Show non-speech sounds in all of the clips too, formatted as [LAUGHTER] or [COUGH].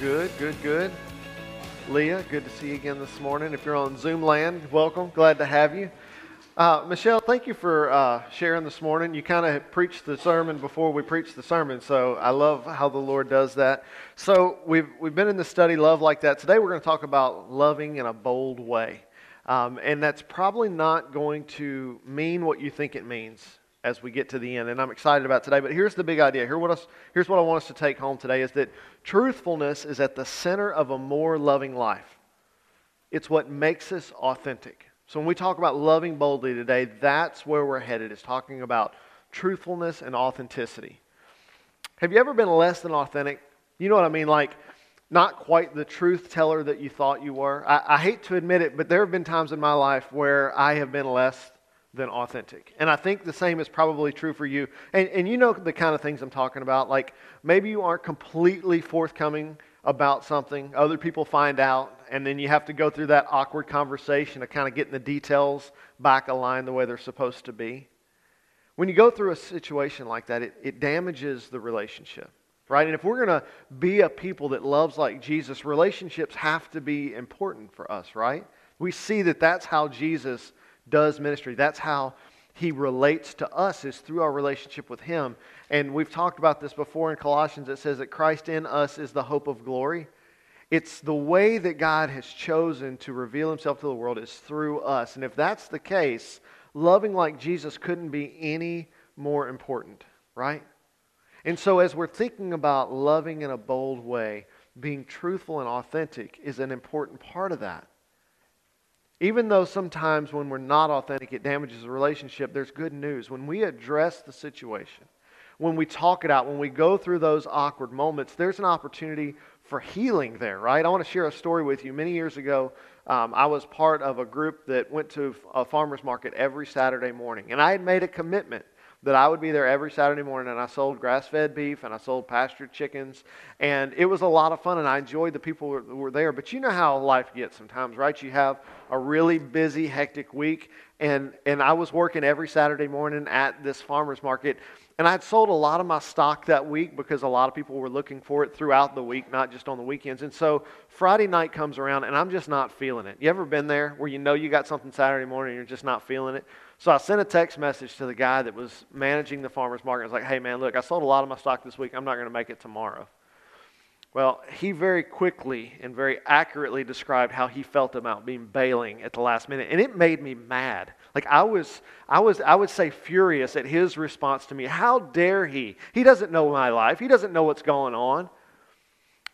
Good, good, good. Leah, good to see you again this morning. If you're on Zoom land, welcome. Glad to have you. Uh, Michelle, thank you for uh, sharing this morning. You kind of preached the sermon before we preached the sermon, so I love how the Lord does that. So we've we've been in the study Love Like That. Today we're going to talk about loving in a bold way, um, and that's probably not going to mean what you think it means as we get to the end, and I'm excited about today. But here's the big idea. Here what us, here's what I want us to take home today is that truthfulness is at the center of a more loving life. It's what makes us authentic. So when we talk about loving boldly today, that's where we're headed, is talking about truthfulness and authenticity. Have you ever been less than authentic? You know what I mean? Like, not quite the truth teller that you thought you were. I, I hate to admit it, but there have been times in my life where I have been less than authentic. And I think the same is probably true for you. And, and you know the kind of things I'm talking about. Like maybe you aren't completely forthcoming about something, other people find out, and then you have to go through that awkward conversation of kind of getting the details back aligned the way they're supposed to be. When you go through a situation like that, it, it damages the relationship, right? And if we're going to be a people that loves like Jesus, relationships have to be important for us, right? We see that that's how Jesus does ministry. That's how he relates to us is through our relationship with him. And we've talked about this before in Colossians. It says that Christ in us is the hope of glory. It's the way that God has chosen to reveal himself to the world is through us. And if that's the case, loving like Jesus couldn't be any more important, right? And so as we're thinking about loving in a bold way, being truthful and authentic is an important part of that. Even though sometimes when we're not authentic, it damages the relationship, there's good news. When we address the situation, when we talk it out, when we go through those awkward moments, there's an opportunity for healing there, right? I want to share a story with you. Many years ago, um, I was part of a group that went to a farmer's market every Saturday morning. And I had made a commitment that I would be there every Saturday morning, and I sold grass fed beef and I sold pastured chickens. And it was a lot of fun, and I enjoyed the people who were there. But you know how life gets sometimes, right? You have a really busy, hectic week, and, and I was working every Saturday morning at this farmer's market. And I had sold a lot of my stock that week because a lot of people were looking for it throughout the week, not just on the weekends. And so Friday night comes around and I'm just not feeling it. You ever been there where you know you got something Saturday morning and you're just not feeling it? So I sent a text message to the guy that was managing the farmer's market. I was like, hey, man, look, I sold a lot of my stock this week. I'm not going to make it tomorrow. Well, he very quickly and very accurately described how he felt about being bailing at the last minute, and it made me mad. Like I was, I was, I would say furious at his response to me. How dare he? He doesn't know my life. He doesn't know what's going on.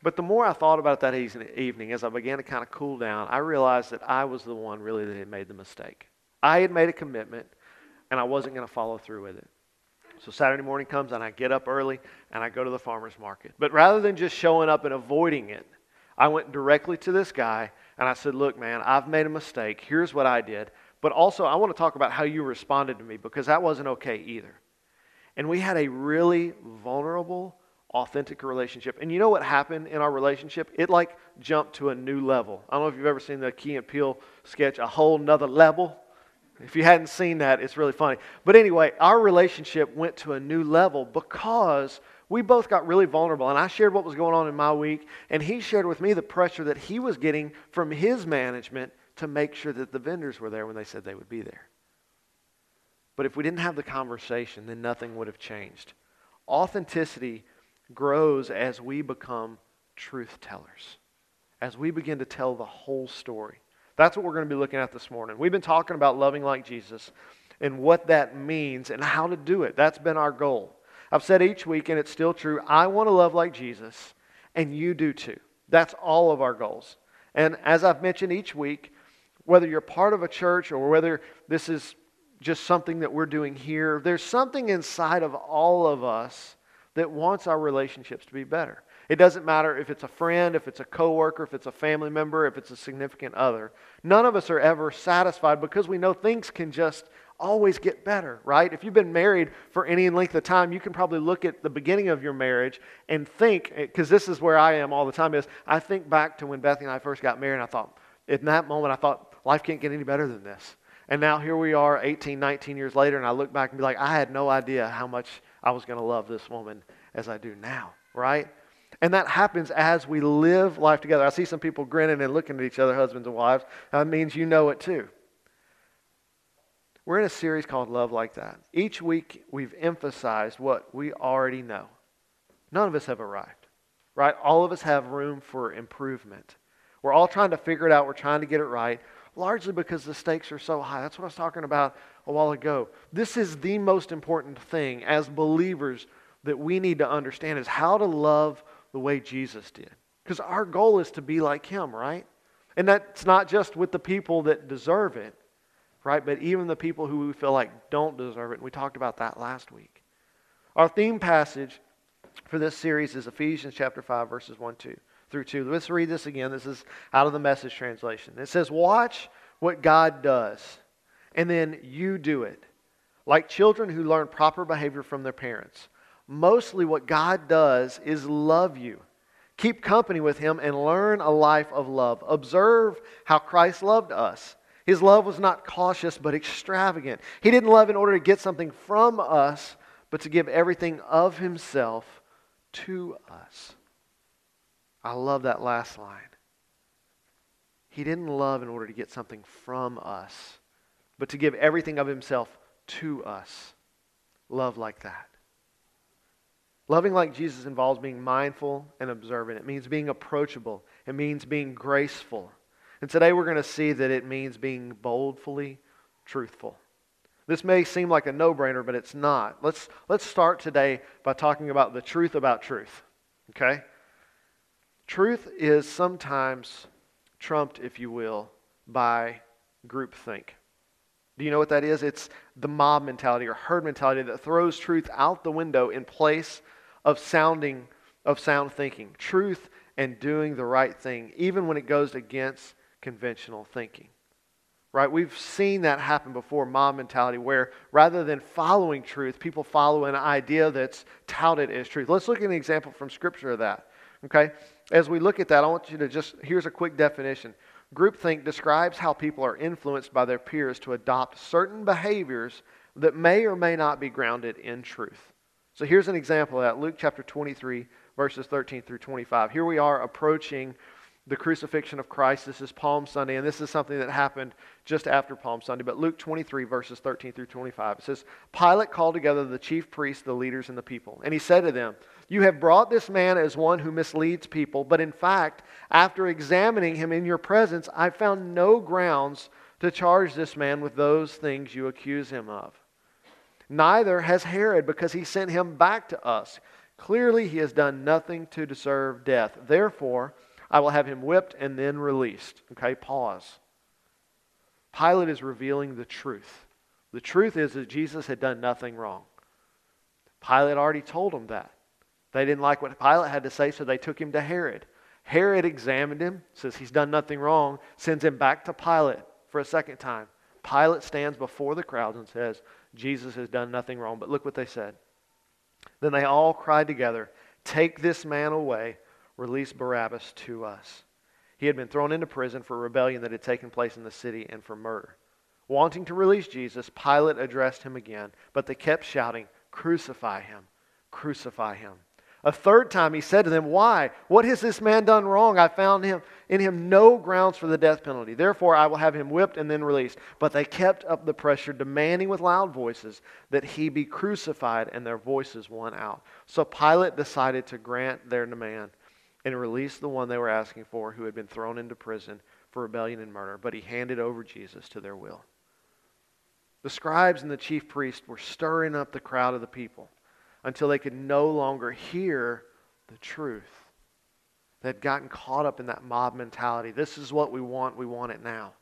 But the more I thought about that evening, as I began to kind of cool down, I realized that I was the one really that had made the mistake. I had made a commitment, and I wasn't going to follow through with it. So Saturday morning comes, and I get up early, and I go to the farmer's market. But rather than just showing up and avoiding it, I went directly to this guy, and I said, Look, man, I've made a mistake. Here's what I did. But also, I want to talk about how you responded to me because that wasn't okay either. And we had a really vulnerable, authentic relationship. And you know what happened in our relationship? It like jumped to a new level. I don't know if you've ever seen the Key and Peele sketch, A Whole Nother Level. If you hadn't seen that, it's really funny. But anyway, our relationship went to a new level because we both got really vulnerable. And I shared what was going on in my week, and he shared with me the pressure that he was getting from his management to make sure that the vendors were there when they said they would be there. But if we didn't have the conversation, then nothing would have changed. Authenticity grows as we become truth tellers, as we begin to tell the whole story. That's what we're going to be looking at this morning. We've been talking about loving like Jesus and what that means and how to do it. That's been our goal. I've said each week, and it's still true, I want to love like Jesus, and you do too. That's all of our goals. And as I've mentioned each week, whether you're part of a church or whether this is just something that we're doing here, there's something inside of all of us that wants our relationships to be better. It doesn't matter if it's a friend, if it's a coworker, if it's a family member, if it's a significant other. None of us are ever satisfied because we know things can just always get better, right? If you've been married for any length of time, you can probably look at the beginning of your marriage and think, eh, because this is where I am all the time, is I think back to when Bethany and I first got married, and I thought, in that moment, I thought, life can't get any better than this. And now here we are 18, 19 years later, and I look back and be like, I had no idea how much I was going to love this woman as I do now, right? And that happens as we live life together. I see some people grinning and looking at each other, husbands and wives. That means you know it too. We're in a series called Love Like That. Each week, we've emphasized what we already know. None of us have arrived, right? All of us have room for improvement. We're all trying to figure it out. We're trying to get it right, largely because the stakes are so high. That's what I was talking about a while ago. This is the most important thing as believers that we need to understand is how to love the way Jesus did. Because our goal is to be like him, right? And that's not just with the people that deserve it, right? But even the people who we feel like don't deserve it. And we talked about that last week. Our theme passage for this series is Ephesians chapter 5, verses 1 2 through 2. Let's read this again. This is out of the message translation. It says, Watch what God does, and then you do it. Like children who learn proper behavior from their parents mostly what God does is love you. Keep company with Him and learn a life of love. Observe how Christ loved us. His love was not cautious but extravagant. He didn't love in order to get something from us, but to give everything of Himself to us. I love that last line. He didn't love in order to get something from us, but to give everything of Himself to us. Love like that. Loving like Jesus involves being mindful and observant. It means being approachable. It means being graceful. And today we're going to see that it means being boldly truthful. This may seem like a no brainer, but it's not. Let's, let's start today by talking about the truth about truth. Okay? Truth is sometimes trumped, if you will, by groupthink. Do you know what that is? It's the mob mentality or herd mentality that throws truth out the window in place of sounding of sound thinking, truth and doing the right thing, even when it goes against conventional thinking. Right? We've seen that happen before, mob mentality, where rather than following truth, people follow an idea that's touted as truth. Let's look at an example from Scripture of that. Okay? As we look at that, I want you to just, here's a quick definition. Groupthink describes how people are influenced by their peers to adopt certain behaviors that may or may not be grounded in truth. So here's an example of that Luke chapter 23, verses 13 through 25. Here we are approaching the crucifixion of Christ. This is Palm Sunday, and this is something that happened just after Palm Sunday. But Luke 23, verses 13 through 25, it says, Pilate called together the chief priests, the leaders, and the people. And he said to them, You have brought this man as one who misleads people, but in fact, after examining him in your presence, I found no grounds to charge this man with those things you accuse him of. Neither has Herod, because he sent him back to us. Clearly, he has done nothing to deserve death. Therefore, I will have him whipped and then released. Okay, pause. Pilate is revealing the truth. The truth is that Jesus had done nothing wrong. Pilate already told them that. They didn't like what Pilate had to say, so they took him to Herod. Herod examined him, says he's done nothing wrong, sends him back to Pilate for a second time. Pilate stands before the crowds and says, Jesus has done nothing wrong. But look what they said. Then they all cried together, Take this man away, release Barabbas to us. He had been thrown into prison for a rebellion that had taken place in the city and for murder. Wanting to release Jesus, Pilate addressed him again, but they kept shouting, Crucify him! Crucify him! A third time he said to them, Why? What has this man done wrong? I found him in him no grounds for the death penalty. Therefore I will have him whipped and then released. But they kept up the pressure, demanding with loud voices that he be crucified, and their voices won out. So Pilate decided to grant their demand and release the one they were asking for, who had been thrown into prison for rebellion and murder. But he handed over Jesus to their will. The scribes and the chief priests were stirring up the crowd of the people until they could no longer hear the truth. They had gotten caught up in that mob mentality. This is what we want, we want it now.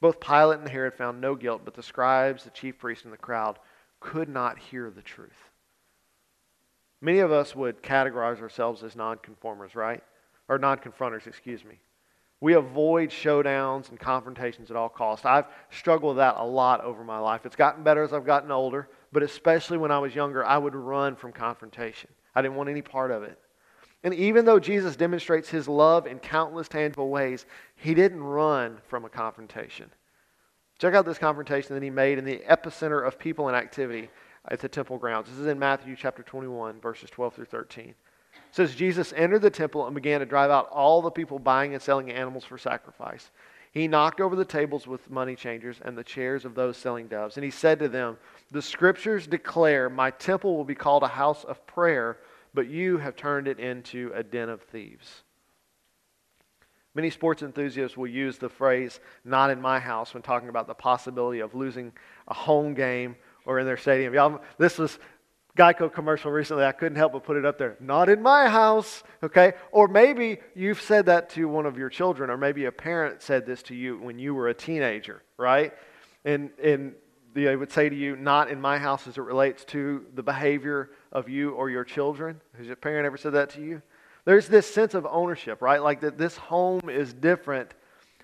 Both Pilate and Herod found no guilt, but the scribes, the chief priests, and the crowd could not hear the truth. Many of us would categorize ourselves as nonconformers, right? Or non-confronters, excuse me. We avoid showdowns and confrontations at all costs. I've struggled with that a lot over my life. It's gotten better as I've gotten older, but especially when I was younger, I would run from confrontation. I didn't want any part of it. And even though Jesus demonstrates his love in countless tangible ways, he didn't run from a confrontation. Check out this confrontation that he made in the epicenter of people and activity at the temple grounds. This is in Matthew chapter 21, verses 12 through 13. It says Jesus entered the temple and began to drive out all the people buying and selling animals for sacrifice. He knocked over the tables with money changers and the chairs of those selling doves. And he said to them, The scriptures declare, My temple will be called a house of prayer, but you have turned it into a den of thieves. Many sports enthusiasts will use the phrase, not in my house, when talking about the possibility of losing a home game or in their stadium. Y'all, this was Geico commercial recently. I couldn't help but put it up there. Not in my house, okay? Or maybe you've said that to one of your children, or maybe a parent said this to you when you were a teenager, right? And, and they would say to you, not in my house as it relates to the behavior of you or your children. Has your parent ever said that to you? There's this sense of ownership, right? Like that this home is different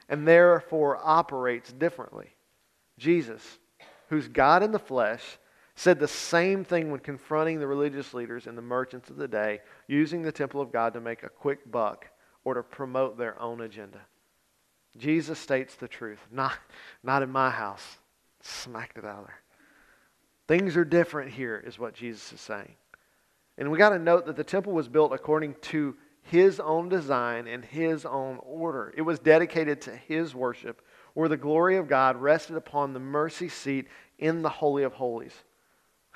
and therefore operates differently. Jesus, who's God in the flesh, said the same thing when confronting the religious leaders and the merchants of the day, using the temple of God to make a quick buck or to promote their own agenda. Jesus states the truth. Not, not in my house. Smacked it out of there. Things are different here, is what Jesus is saying. And we got to note that the temple was built according to his own design and his own order. It was dedicated to his worship, where the glory of God rested upon the mercy seat in the Holy of Holies.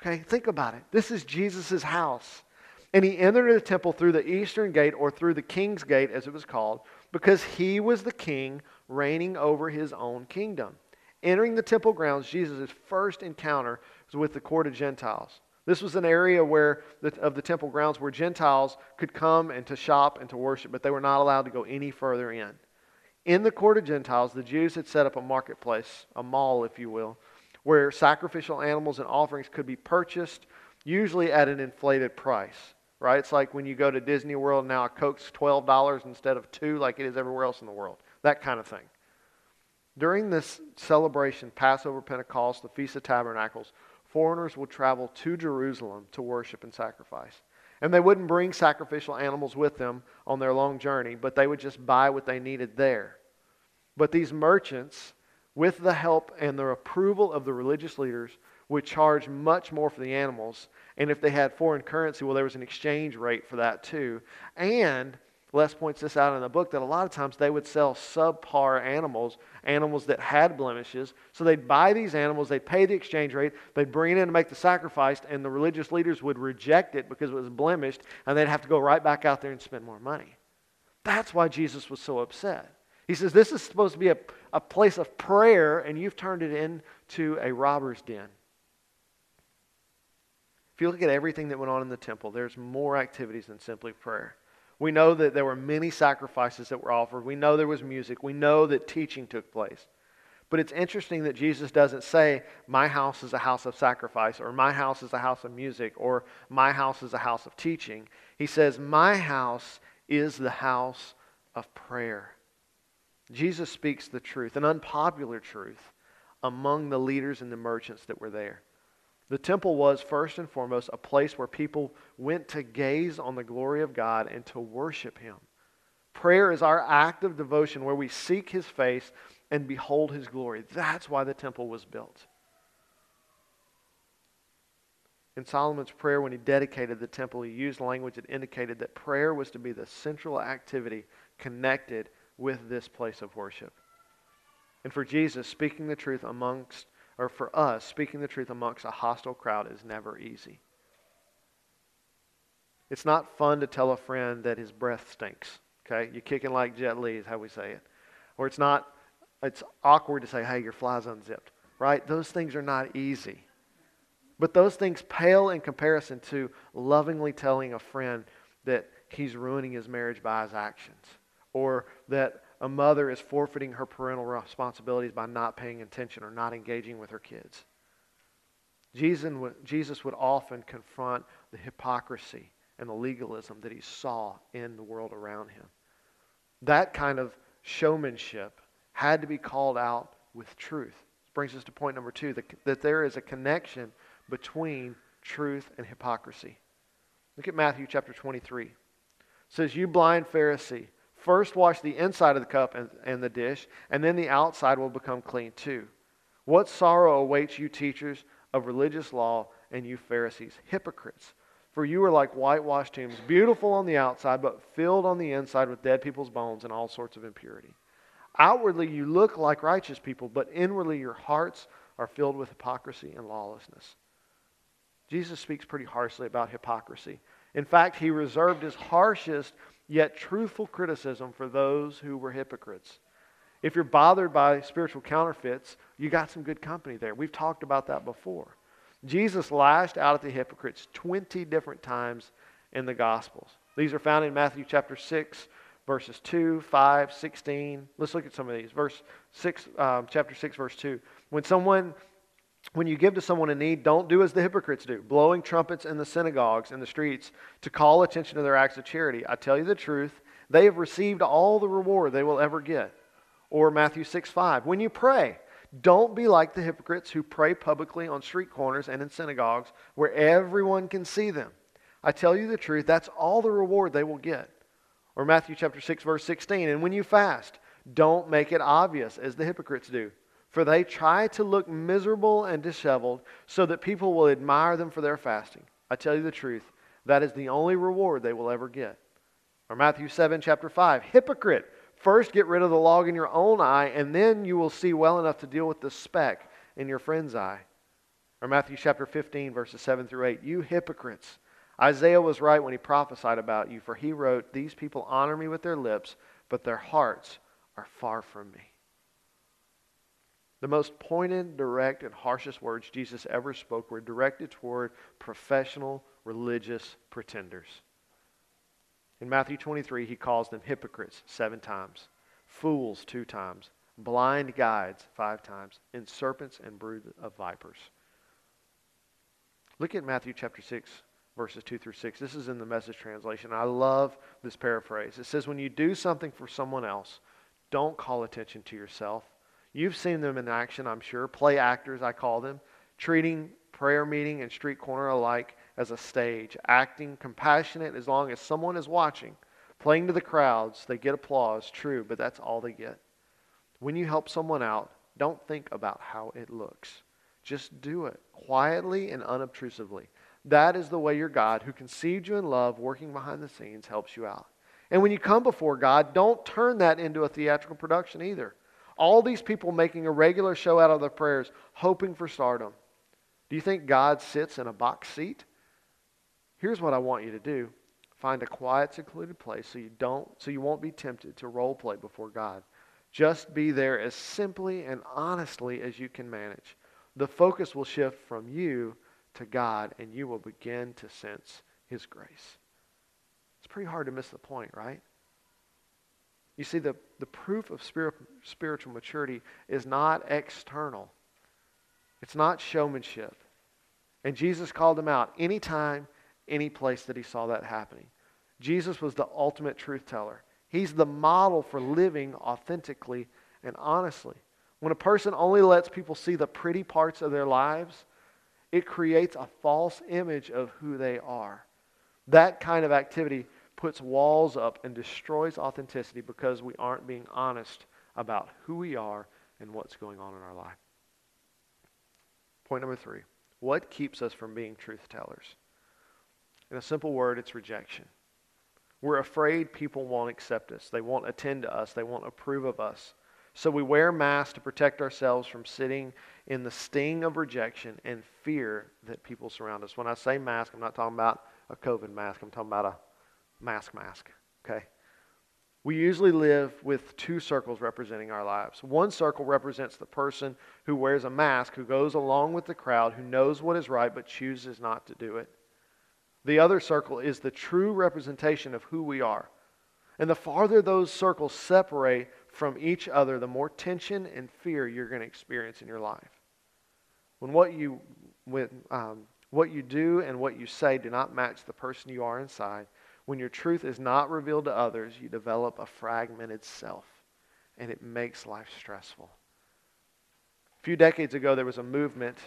Okay, think about it. This is Jesus' house. And he entered the temple through the eastern gate, or through the king's gate, as it was called, because he was the king reigning over his own kingdom. Entering the temple grounds, Jesus' first encounter was with the court of Gentiles. This was an area where the, of the temple grounds where Gentiles could come and to shop and to worship, but they were not allowed to go any further in. In the court of Gentiles, the Jews had set up a marketplace, a mall, if you will, where sacrificial animals and offerings could be purchased, usually at an inflated price. Right? It's like when you go to Disney World now, a Coke's twelve dollars instead of two, like it is everywhere else in the world. That kind of thing. During this celebration, Passover, Pentecost, the Feast of Tabernacles, foreigners would travel to Jerusalem to worship and sacrifice. And they wouldn't bring sacrificial animals with them on their long journey, but they would just buy what they needed there. But these merchants with the help and the approval of the religious leaders, would charge much more for the animals. And if they had foreign currency, well, there was an exchange rate for that too. And Les points this out in the book that a lot of times they would sell subpar animals, animals that had blemishes. So they'd buy these animals, they'd pay the exchange rate, they'd bring it in to make the sacrifice, and the religious leaders would reject it because it was blemished, and they'd have to go right back out there and spend more money. That's why Jesus was so upset. He says, This is supposed to be a, a place of prayer, and you've turned it into a robber's den. If you look at everything that went on in the temple, there's more activities than simply prayer. We know that there were many sacrifices that were offered. We know there was music. We know that teaching took place. But it's interesting that Jesus doesn't say, My house is a house of sacrifice, or My house is a house of music, or My house is a house of teaching. He says, My house is the house of prayer. Jesus speaks the truth, an unpopular truth, among the leaders and the merchants that were there. The temple was, first and foremost, a place where people went to gaze on the glory of God and to worship Him. Prayer is our act of devotion where we seek His face and behold His glory. That's why the temple was built. In Solomon's prayer, when he dedicated the temple, he used language that indicated that prayer was to be the central activity connected with this place of worship. And for Jesus, speaking the truth amongst, or for us, speaking the truth amongst a hostile crowd is never easy. It's not fun to tell a friend that his breath stinks. Okay? You're kicking like Jet Li, is how we say it. Or it's not, it's awkward to say, hey, your fly's unzipped. Right? Those things are not easy. But those things pale in comparison to lovingly telling a friend that he's ruining his marriage by his actions or that a mother is forfeiting her parental responsibilities by not paying attention or not engaging with her kids. Jesus would often confront the hypocrisy and the legalism that he saw in the world around him. That kind of showmanship had to be called out with truth. This brings us to point number two that, that there is a connection between truth and hypocrisy. Look at Matthew chapter 23. It says, You blind Pharisee, First, wash the inside of the cup and, and the dish, and then the outside will become clean too. What sorrow awaits you, teachers of religious law, and you Pharisees, hypocrites! For you are like whitewashed tombs, beautiful on the outside, but filled on the inside with dead people's bones and all sorts of impurity. Outwardly, you look like righteous people, but inwardly, your hearts are filled with hypocrisy and lawlessness. Jesus speaks pretty harshly about hypocrisy. In fact, he reserved his harshest yet truthful criticism for those who were hypocrites. If you're bothered by spiritual counterfeits, you got some good company there. We've talked about that before. Jesus lashed out at the hypocrites 20 different times in the Gospels. These are found in Matthew chapter 6, verses 2, 5, 16. Let's look at some of these. Verse 6, um, chapter 6, verse 2. When someone when you give to someone in need, don't do as the hypocrites do, blowing trumpets in the synagogues and the streets to call attention to their acts of charity. I tell you the truth, they have received all the reward they will ever get. Or Matthew 6 5. When you pray, don't be like the hypocrites who pray publicly on street corners and in synagogues where everyone can see them. I tell you the truth, that's all the reward they will get. Or Matthew chapter 6 verse 16, and when you fast, don't make it obvious as the hypocrites do, for they try to look miserable and disheveled so that people will admire them for their fasting. I tell you the truth, that is the only reward they will ever get. Or Matthew 7 chapter 5, hypocrite, First, get rid of the log in your own eye, and then you will see well enough to deal with the speck in your friend's eye. Or Matthew chapter 15, verses 7 through 8. You hypocrites! Isaiah was right when he prophesied about you, for he wrote, These people honor me with their lips, but their hearts are far from me. The most pointed, direct, and harshest words Jesus ever spoke were directed toward professional religious pretenders. In Matthew 23, he calls them hypocrites seven times, fools two times, blind guides five times, and serpents and brood of vipers. Look at Matthew chapter 6, verses 2 through 6. This is in the message translation. I love this paraphrase. It says, When you do something for someone else, don't call attention to yourself. You've seen them in action, I'm sure. Play actors, I call them, treating prayer meeting and street corner alike as a stage, acting compassionate as long as someone is watching, playing to the crowds. They get applause, true, but that's all they get. When you help someone out, don't think about how it looks. Just do it quietly and unobtrusively. That is the way your God, who conceived you in love, working behind the scenes, helps you out. And when you come before God, don't turn that into a theatrical production either. All these people making a regular show out of their prayers, hoping for stardom. Do you think God sits in a box seat? Here's what I want you to do. Find a quiet, secluded place so you don't so you won't be tempted to role play before God. Just be there as simply and honestly as you can manage. The focus will shift from you to God, and you will begin to sense His grace. It's pretty hard to miss the point, right? You see, the, the proof of spirit, spiritual maturity is not external, it's not showmanship. And Jesus called them out anytime any place that he saw that happening. Jesus was the ultimate truth teller. He's the model for living authentically and honestly. When a person only lets people see the pretty parts of their lives, it creates a false image of who they are. That kind of activity puts walls up and destroys authenticity because we aren't being honest about who we are and what's going on in our life. Point number three what keeps us from being truth tellers? In a simple word, it's rejection. We're afraid people won't accept us. They won't attend to us. They won't approve of us. So we wear masks to protect ourselves from sitting in the sting of rejection and fear that people surround us. When I say mask, I'm not talking about a COVID mask. I'm talking about a mask mask. Okay? We usually live with two circles representing our lives. One circle represents the person who wears a mask, who goes along with the crowd, who knows what is right but chooses not to do it. The other circle is the true representation of who we are. And the farther those circles separate from each other, the more tension and fear you're going to experience in your life. When what you, when, um, what you do and what you say do not match the person you are inside, when your truth is not revealed to others, you develop a fragmented self, and it makes life stressful. A few decades ago, there was a movement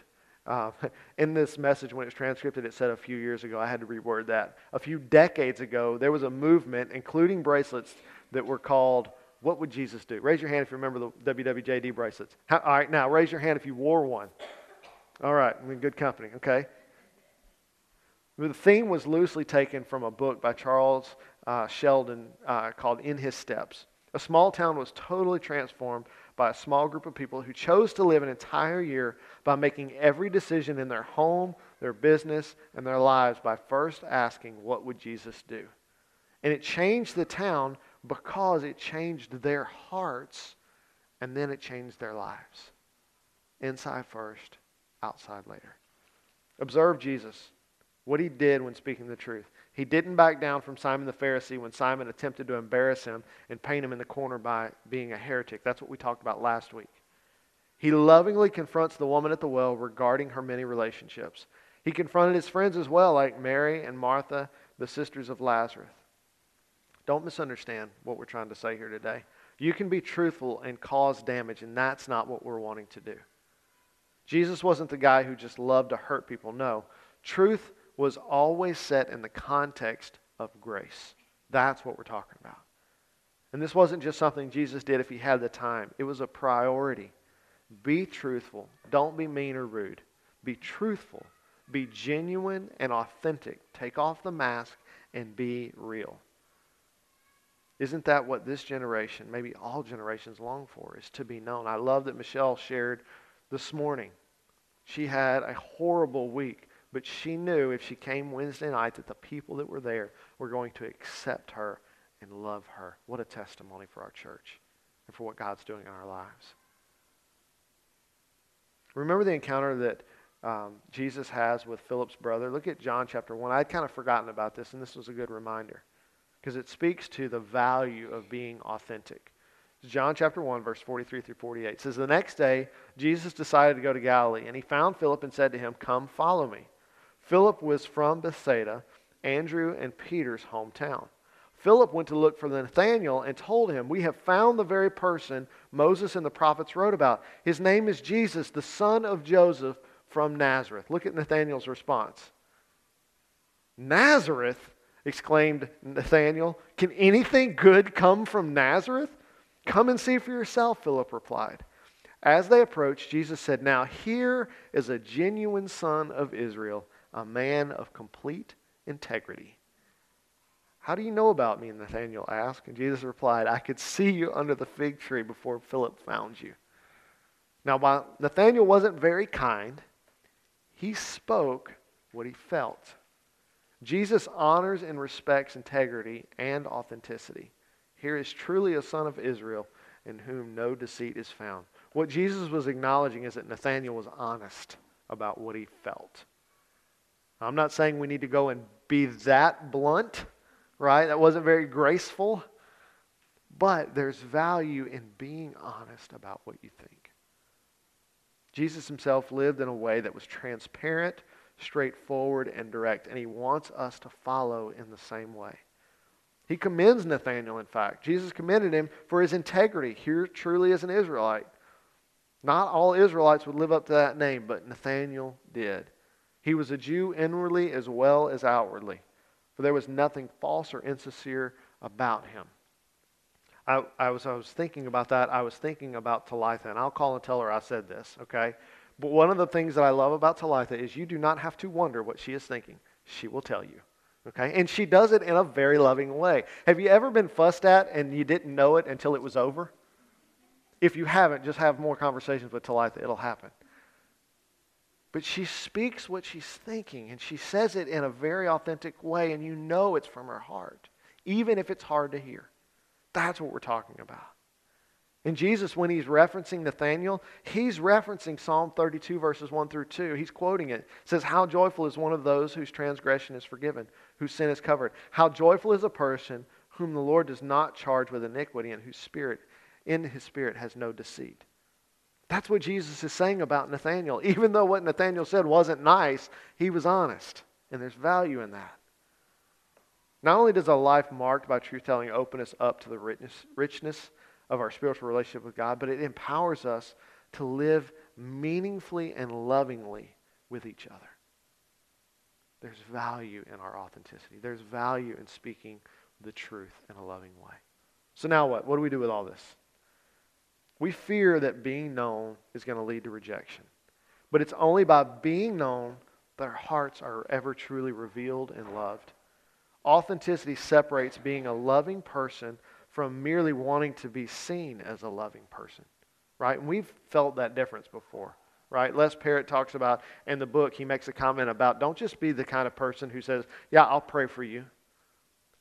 uh, [LAUGHS] in this message, when it's transcripted, it said a few years ago. I had to reword that. A few decades ago, there was a movement, including bracelets, that were called What Would Jesus Do? Raise your hand if you remember the WWJD bracelets. How, all right, now raise your hand if you wore one. All right, I'm in good company, okay? The theme was loosely taken from a book by Charles uh, Sheldon uh, called In His Steps. A small town was totally transformed by a small group of people who chose to live an entire year by making every decision in their home, their business, and their lives by first asking, What would Jesus do? And it changed the town because it changed their hearts and then it changed their lives. Inside first, outside later. Observe Jesus, what he did when speaking the truth. He didn't back down from Simon the Pharisee when Simon attempted to embarrass him and paint him in the corner by being a heretic. That's what we talked about last week. He lovingly confronts the woman at the well regarding her many relationships. He confronted his friends as well, like Mary and Martha, the sisters of Lazarus. Don't misunderstand what we're trying to say here today. You can be truthful and cause damage, and that's not what we're wanting to do. Jesus wasn't the guy who just loved to hurt people. No. Truth was always set in the context of grace. That's what we're talking about. And this wasn't just something Jesus did if he had the time, it was a priority. Be truthful. Don't be mean or rude. Be truthful. Be genuine and authentic. Take off the mask and be real. Isn't that what this generation, maybe all generations, long for, is to be known? I love that Michelle shared this morning. She had a horrible week, but she knew if she came Wednesday night that the people that were there were going to accept her and love her. What a testimony for our church and for what God's doing in our lives. Remember the encounter that um, Jesus has with Philip's brother? Look at John chapter 1. I'd kind of forgotten about this, and this was a good reminder because it speaks to the value of being authentic. John chapter 1, verse 43 through 48 it says, The next day, Jesus decided to go to Galilee, and he found Philip and said to him, Come, follow me. Philip was from Bethsaida, Andrew and Peter's hometown. Philip went to look for Nathanael and told him, We have found the very person Moses and the prophets wrote about. His name is Jesus, the son of Joseph from Nazareth. Look at Nathanael's response. Nazareth? exclaimed Nathanael. Can anything good come from Nazareth? Come and see for yourself, Philip replied. As they approached, Jesus said, Now here is a genuine son of Israel, a man of complete integrity. How do you know about me? Nathanael asked. And Jesus replied, I could see you under the fig tree before Philip found you. Now, while Nathanael wasn't very kind, he spoke what he felt. Jesus honors and respects integrity and authenticity. Here is truly a son of Israel in whom no deceit is found. What Jesus was acknowledging is that Nathanael was honest about what he felt. I'm not saying we need to go and be that blunt, right? That wasn't very graceful. But there's value in being honest about what you think. Jesus himself lived in a way that was transparent straightforward and direct, and he wants us to follow in the same way. He commends Nathanael, in fact. Jesus commended him for his integrity. Here, truly as an Israelite. Not all Israelites would live up to that name, but Nathanael did. He was a Jew inwardly as well as outwardly, for there was nothing false or insincere about him. I, I, was, I was thinking about that. I was thinking about Talitha, and I'll call and tell her I said this, okay? But one of the things that I love about Talitha is you do not have to wonder what she is thinking. She will tell you. Okay? And she does it in a very loving way. Have you ever been fussed at and you didn't know it until it was over? If you haven't, just have more conversations with Talitha. It'll happen. But she speaks what she's thinking, and she says it in a very authentic way, and you know it's from her heart, even if it's hard to hear. That's what we're talking about. And Jesus, when he's referencing Nathanael, he's referencing Psalm 32, verses 1 through 2. He's quoting it. it. says, How joyful is one of those whose transgression is forgiven, whose sin is covered. How joyful is a person whom the Lord does not charge with iniquity and whose spirit, in his spirit, has no deceit. That's what Jesus is saying about Nathanael. Even though what Nathanael said wasn't nice, he was honest. And there's value in that. Not only does a life marked by truth telling open us up to the richness, richness of our spiritual relationship with God, but it empowers us to live meaningfully and lovingly with each other. There's value in our authenticity. There's value in speaking the truth in a loving way. So now what? What do we do with all this? We fear that being known is going to lead to rejection. But it's only by being known that our hearts are ever truly revealed and loved. Authenticity separates being a loving person from merely wanting to be seen as a loving person, right? And we've felt that difference before, right? Les Parrott talks about in the book, he makes a comment about don't just be the kind of person who says, Yeah, I'll pray for you.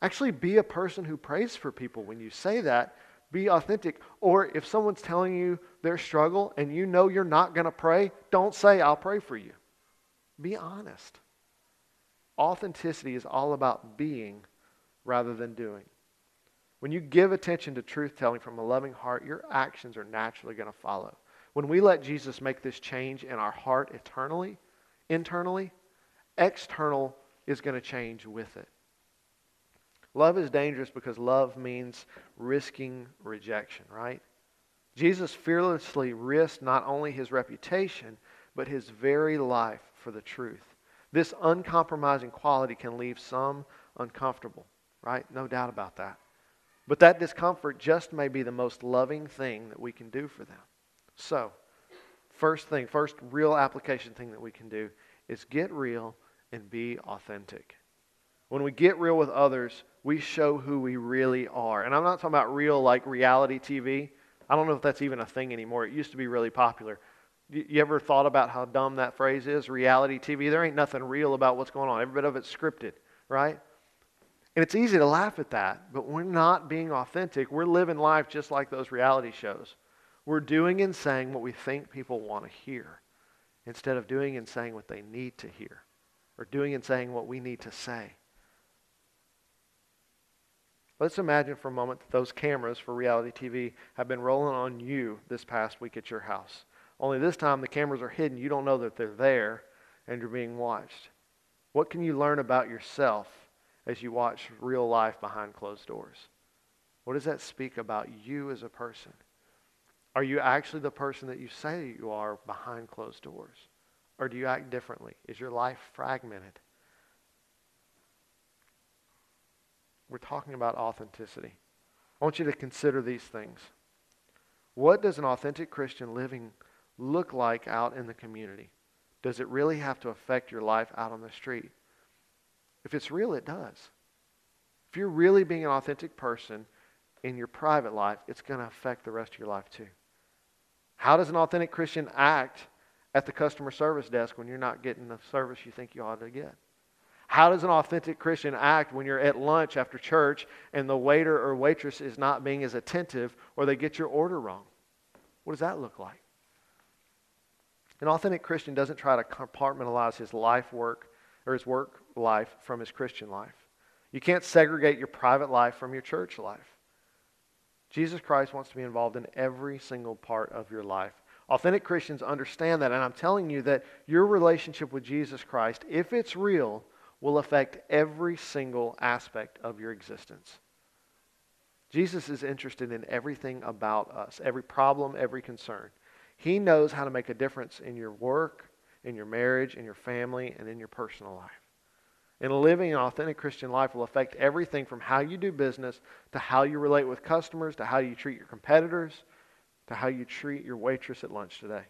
Actually, be a person who prays for people when you say that. Be authentic. Or if someone's telling you their struggle and you know you're not going to pray, don't say, I'll pray for you. Be honest. Authenticity is all about being rather than doing. When you give attention to truth telling from a loving heart, your actions are naturally going to follow. When we let Jesus make this change in our heart eternally, internally, external is going to change with it. Love is dangerous because love means risking rejection, right? Jesus fearlessly risked not only his reputation, but his very life for the truth. This uncompromising quality can leave some uncomfortable, right? No doubt about that. But that discomfort just may be the most loving thing that we can do for them. So, first thing, first real application thing that we can do is get real and be authentic. When we get real with others, we show who we really are. And I'm not talking about real like reality TV. I don't know if that's even a thing anymore. It used to be really popular. You ever thought about how dumb that phrase is? Reality TV. There ain't nothing real about what's going on. Every bit of it's scripted, right? And it's easy to laugh at that, but we're not being authentic. We're living life just like those reality shows. We're doing and saying what we think people want to hear instead of doing and saying what they need to hear or doing and saying what we need to say. Let's imagine for a moment that those cameras for reality TV have been rolling on you this past week at your house. Only this time the cameras are hidden. You don't know that they're there and you're being watched. What can you learn about yourself as you watch real life behind closed doors? What does that speak about you as a person? Are you actually the person that you say you are behind closed doors? Or do you act differently? Is your life fragmented? We're talking about authenticity. I want you to consider these things. What does an authentic Christian living look like out in the community? Does it really have to affect your life out on the street? If it's real, it does. If you're really being an authentic person in your private life, it's going to affect the rest of your life too. How does an authentic Christian act at the customer service desk when you're not getting the service you think you ought to get? How does an authentic Christian act when you're at lunch after church and the waiter or waitress is not being as attentive or they get your order wrong? What does that look like? An authentic Christian doesn't try to compartmentalize his life work or his work life from his Christian life. You can't segregate your private life from your church life. Jesus Christ wants to be involved in every single part of your life. Authentic Christians understand that, and I'm telling you that your relationship with Jesus Christ, if it's real, will affect every single aspect of your existence. Jesus is interested in everything about us, every problem, every concern. He knows how to make a difference in your work, in your marriage, in your family, and in your personal life. And living an authentic Christian life will affect everything from how you do business to how you relate with customers to how you treat your competitors to how you treat your waitress at lunch today.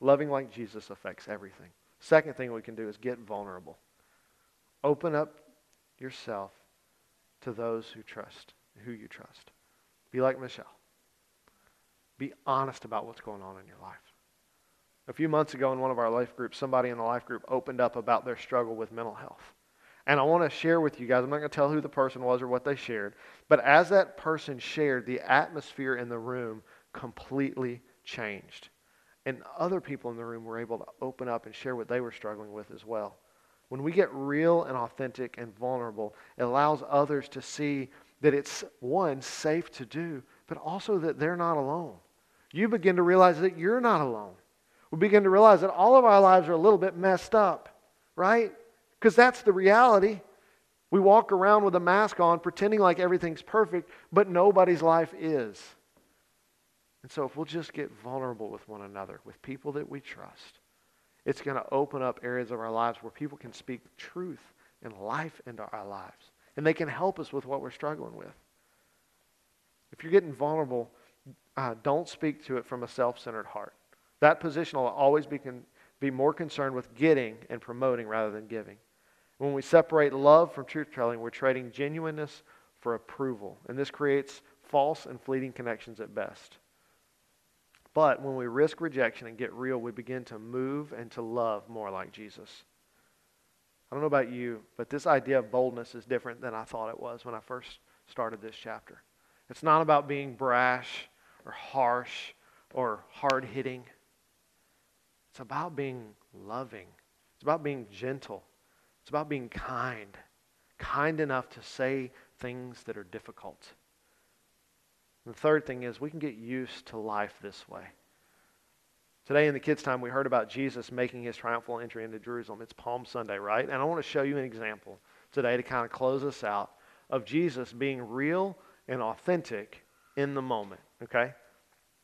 Loving like Jesus affects everything. Second thing we can do is get vulnerable. Open up yourself to those who trust, who you trust. Be like Michelle. Be honest about what's going on in your life. A few months ago in one of our life groups, somebody in the life group opened up about their struggle with mental health. And I want to share with you guys, I'm not going to tell who the person was or what they shared, but as that person shared, the atmosphere in the room completely changed. And other people in the room were able to open up and share what they were struggling with as well. When we get real and authentic and vulnerable, it allows others to see that it's, one, safe to do, but also that they're not alone. You begin to realize that you're not alone. We begin to realize that all of our lives are a little bit messed up, right? Because that's the reality. We walk around with a mask on, pretending like everything's perfect, but nobody's life is. And so, if we'll just get vulnerable with one another, with people that we trust, it's going to open up areas of our lives where people can speak truth and life into our lives. And they can help us with what we're struggling with. If you're getting vulnerable, uh, don't speak to it from a self centered heart. That position will always be, con- be more concerned with getting and promoting rather than giving. When we separate love from truth telling, we're trading genuineness for approval. And this creates false and fleeting connections at best. But when we risk rejection and get real, we begin to move and to love more like Jesus. I don't know about you, but this idea of boldness is different than I thought it was when I first started this chapter. It's not about being brash or harsh or hard hitting. It's about being loving. It's about being gentle. It's about being kind. Kind enough to say things that are difficult. The third thing is we can get used to life this way. Today in the kids' time, we heard about Jesus making his triumphal entry into Jerusalem. It's Palm Sunday, right? And I want to show you an example today to kind of close us out of Jesus being real and authentic in the moment, okay?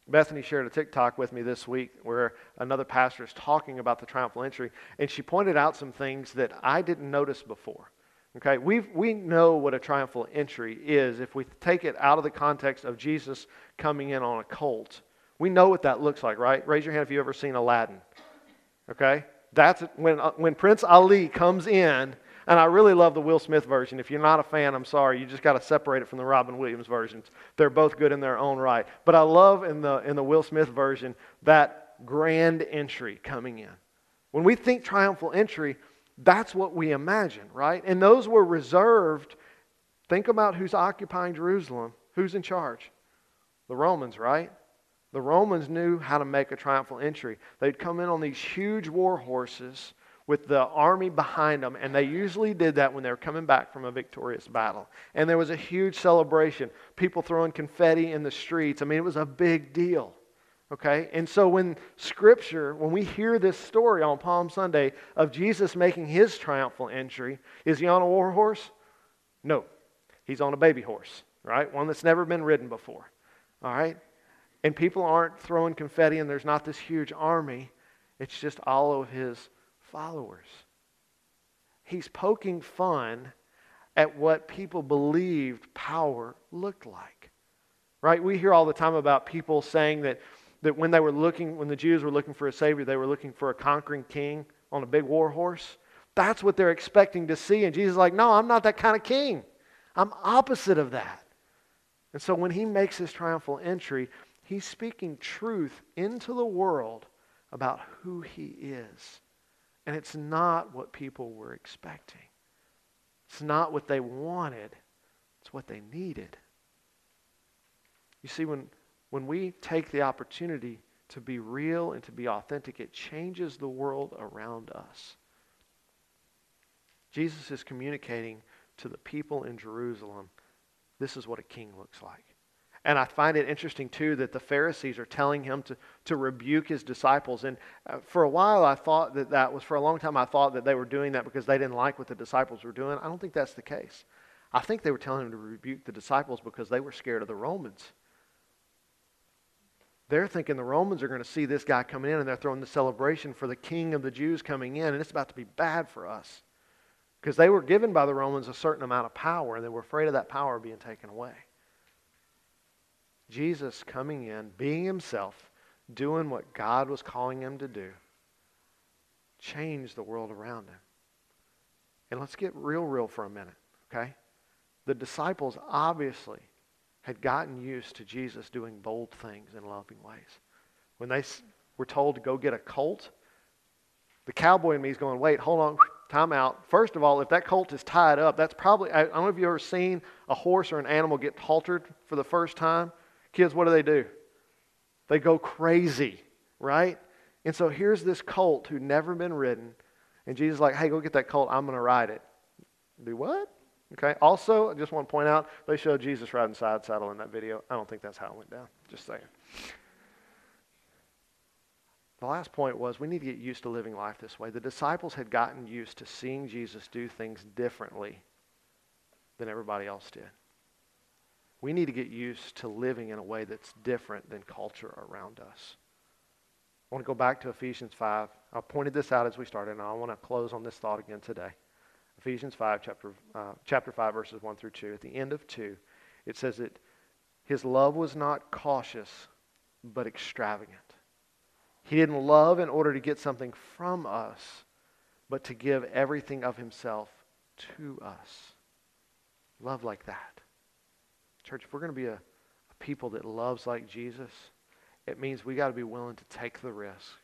Bethany shared a TikTok with me this week where another pastor is talking about the triumphal entry, and she pointed out some things that I didn't notice before. Okay, we we know what a triumphal entry is if we take it out of the context of Jesus coming in on a colt. We know what that looks like, right? Raise your hand if you've ever seen Aladdin. Okay? That's when, uh, when Prince Ali comes in, and I really love the Will Smith version. If you're not a fan, I'm sorry. You just got to separate it from the Robin Williams versions. They're both good in their own right. But I love in the, in the Will Smith version that grand entry coming in. When we think triumphal entry, that's what we imagine, right? And those were reserved. Think about who's occupying Jerusalem. Who's in charge? The Romans, right? The Romans knew how to make a triumphal entry. They'd come in on these huge war horses with the army behind them, and they usually did that when they were coming back from a victorious battle. And there was a huge celebration, people throwing confetti in the streets. I mean, it was a big deal. Okay? And so when Scripture, when we hear this story on Palm Sunday of Jesus making his triumphal entry, is he on a war horse? No. He's on a baby horse, right? One that's never been ridden before. All right? And people aren't throwing confetti and there's not this huge army. It's just all of his followers. He's poking fun at what people believed power looked like. Right? We hear all the time about people saying that, that when they were looking, when the Jews were looking for a Savior, they were looking for a conquering king on a big war horse. That's what they're expecting to see. And Jesus is like, no, I'm not that kind of king. I'm opposite of that. And so when he makes his triumphal entry, He's speaking truth into the world about who he is. And it's not what people were expecting. It's not what they wanted. It's what they needed. You see, when, when we take the opportunity to be real and to be authentic, it changes the world around us. Jesus is communicating to the people in Jerusalem this is what a king looks like. And I find it interesting, too, that the Pharisees are telling him to, to rebuke his disciples. And uh, for a while, I thought that that was, for a long time, I thought that they were doing that because they didn't like what the disciples were doing. I don't think that's the case. I think they were telling him to rebuke the disciples because they were scared of the Romans. They're thinking the Romans are going to see this guy coming in and they're throwing the celebration for the king of the Jews coming in, and it's about to be bad for us. Because they were given by the Romans a certain amount of power, and they were afraid of that power being taken away. Jesus coming in, being himself, doing what God was calling him to do, changed the world around him. And let's get real, real for a minute, okay? The disciples obviously had gotten used to Jesus doing bold things in loving ways. When they were told to go get a colt, the cowboy in me is going, wait, hold on, time out. First of all, if that colt is tied up, that's probably, I don't know if you've ever seen a horse or an animal get haltered for the first time. Kids, what do they do? They go crazy, right? And so here's this colt who'd never been ridden, and Jesus like, hey, go get that colt. I'm going to ride it. Do what? Okay. Also, I just want to point out they showed Jesus riding side saddle in that video. I don't think that's how it went down. Just saying. The last point was we need to get used to living life this way. The disciples had gotten used to seeing Jesus do things differently than everybody else did. We need to get used to living in a way that's different than culture around us. I want to go back to Ephesians 5. I pointed this out as we started, and I want to close on this thought again today. Ephesians 5, chapter, uh, chapter 5, verses 1 through 2. At the end of 2, it says that his love was not cautious, but extravagant. He didn't love in order to get something from us, but to give everything of himself to us. Love like that. Church, if we're going to be a, a people that loves like Jesus, it means we got to be willing to take the risk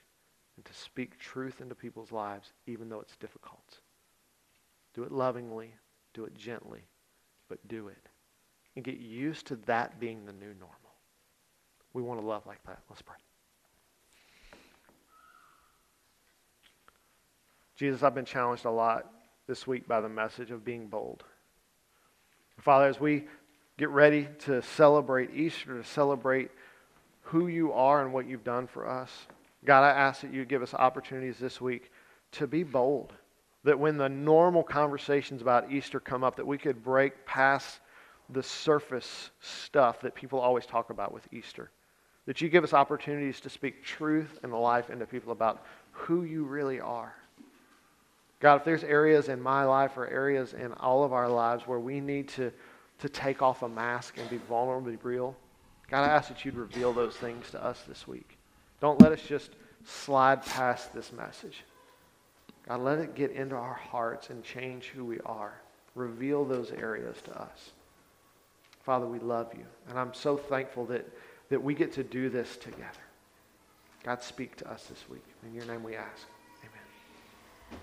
and to speak truth into people's lives, even though it's difficult. Do it lovingly, do it gently, but do it. And get used to that being the new normal. We want to love like that. Let's pray. Jesus, I've been challenged a lot this week by the message of being bold. Father, as we get ready to celebrate Easter, to celebrate who you are and what you've done for us, God, I ask that you give us opportunities this week to be bold. That when the normal conversations about Easter come up, that we could break past the surface stuff that people always talk about with Easter. That you give us opportunities to speak truth and life into people about who you really are. God, if there's areas in my life or areas in all of our lives where we need to, to take off a mask and be vulnerable, be real, God, I ask that you'd reveal those things to us this week. Don't let us just slide past this message. God, let it get into our hearts and change who we are. Reveal those areas to us. Father, we love you. And I'm so thankful that, that we get to do this together. God, speak to us this week. In your name we ask.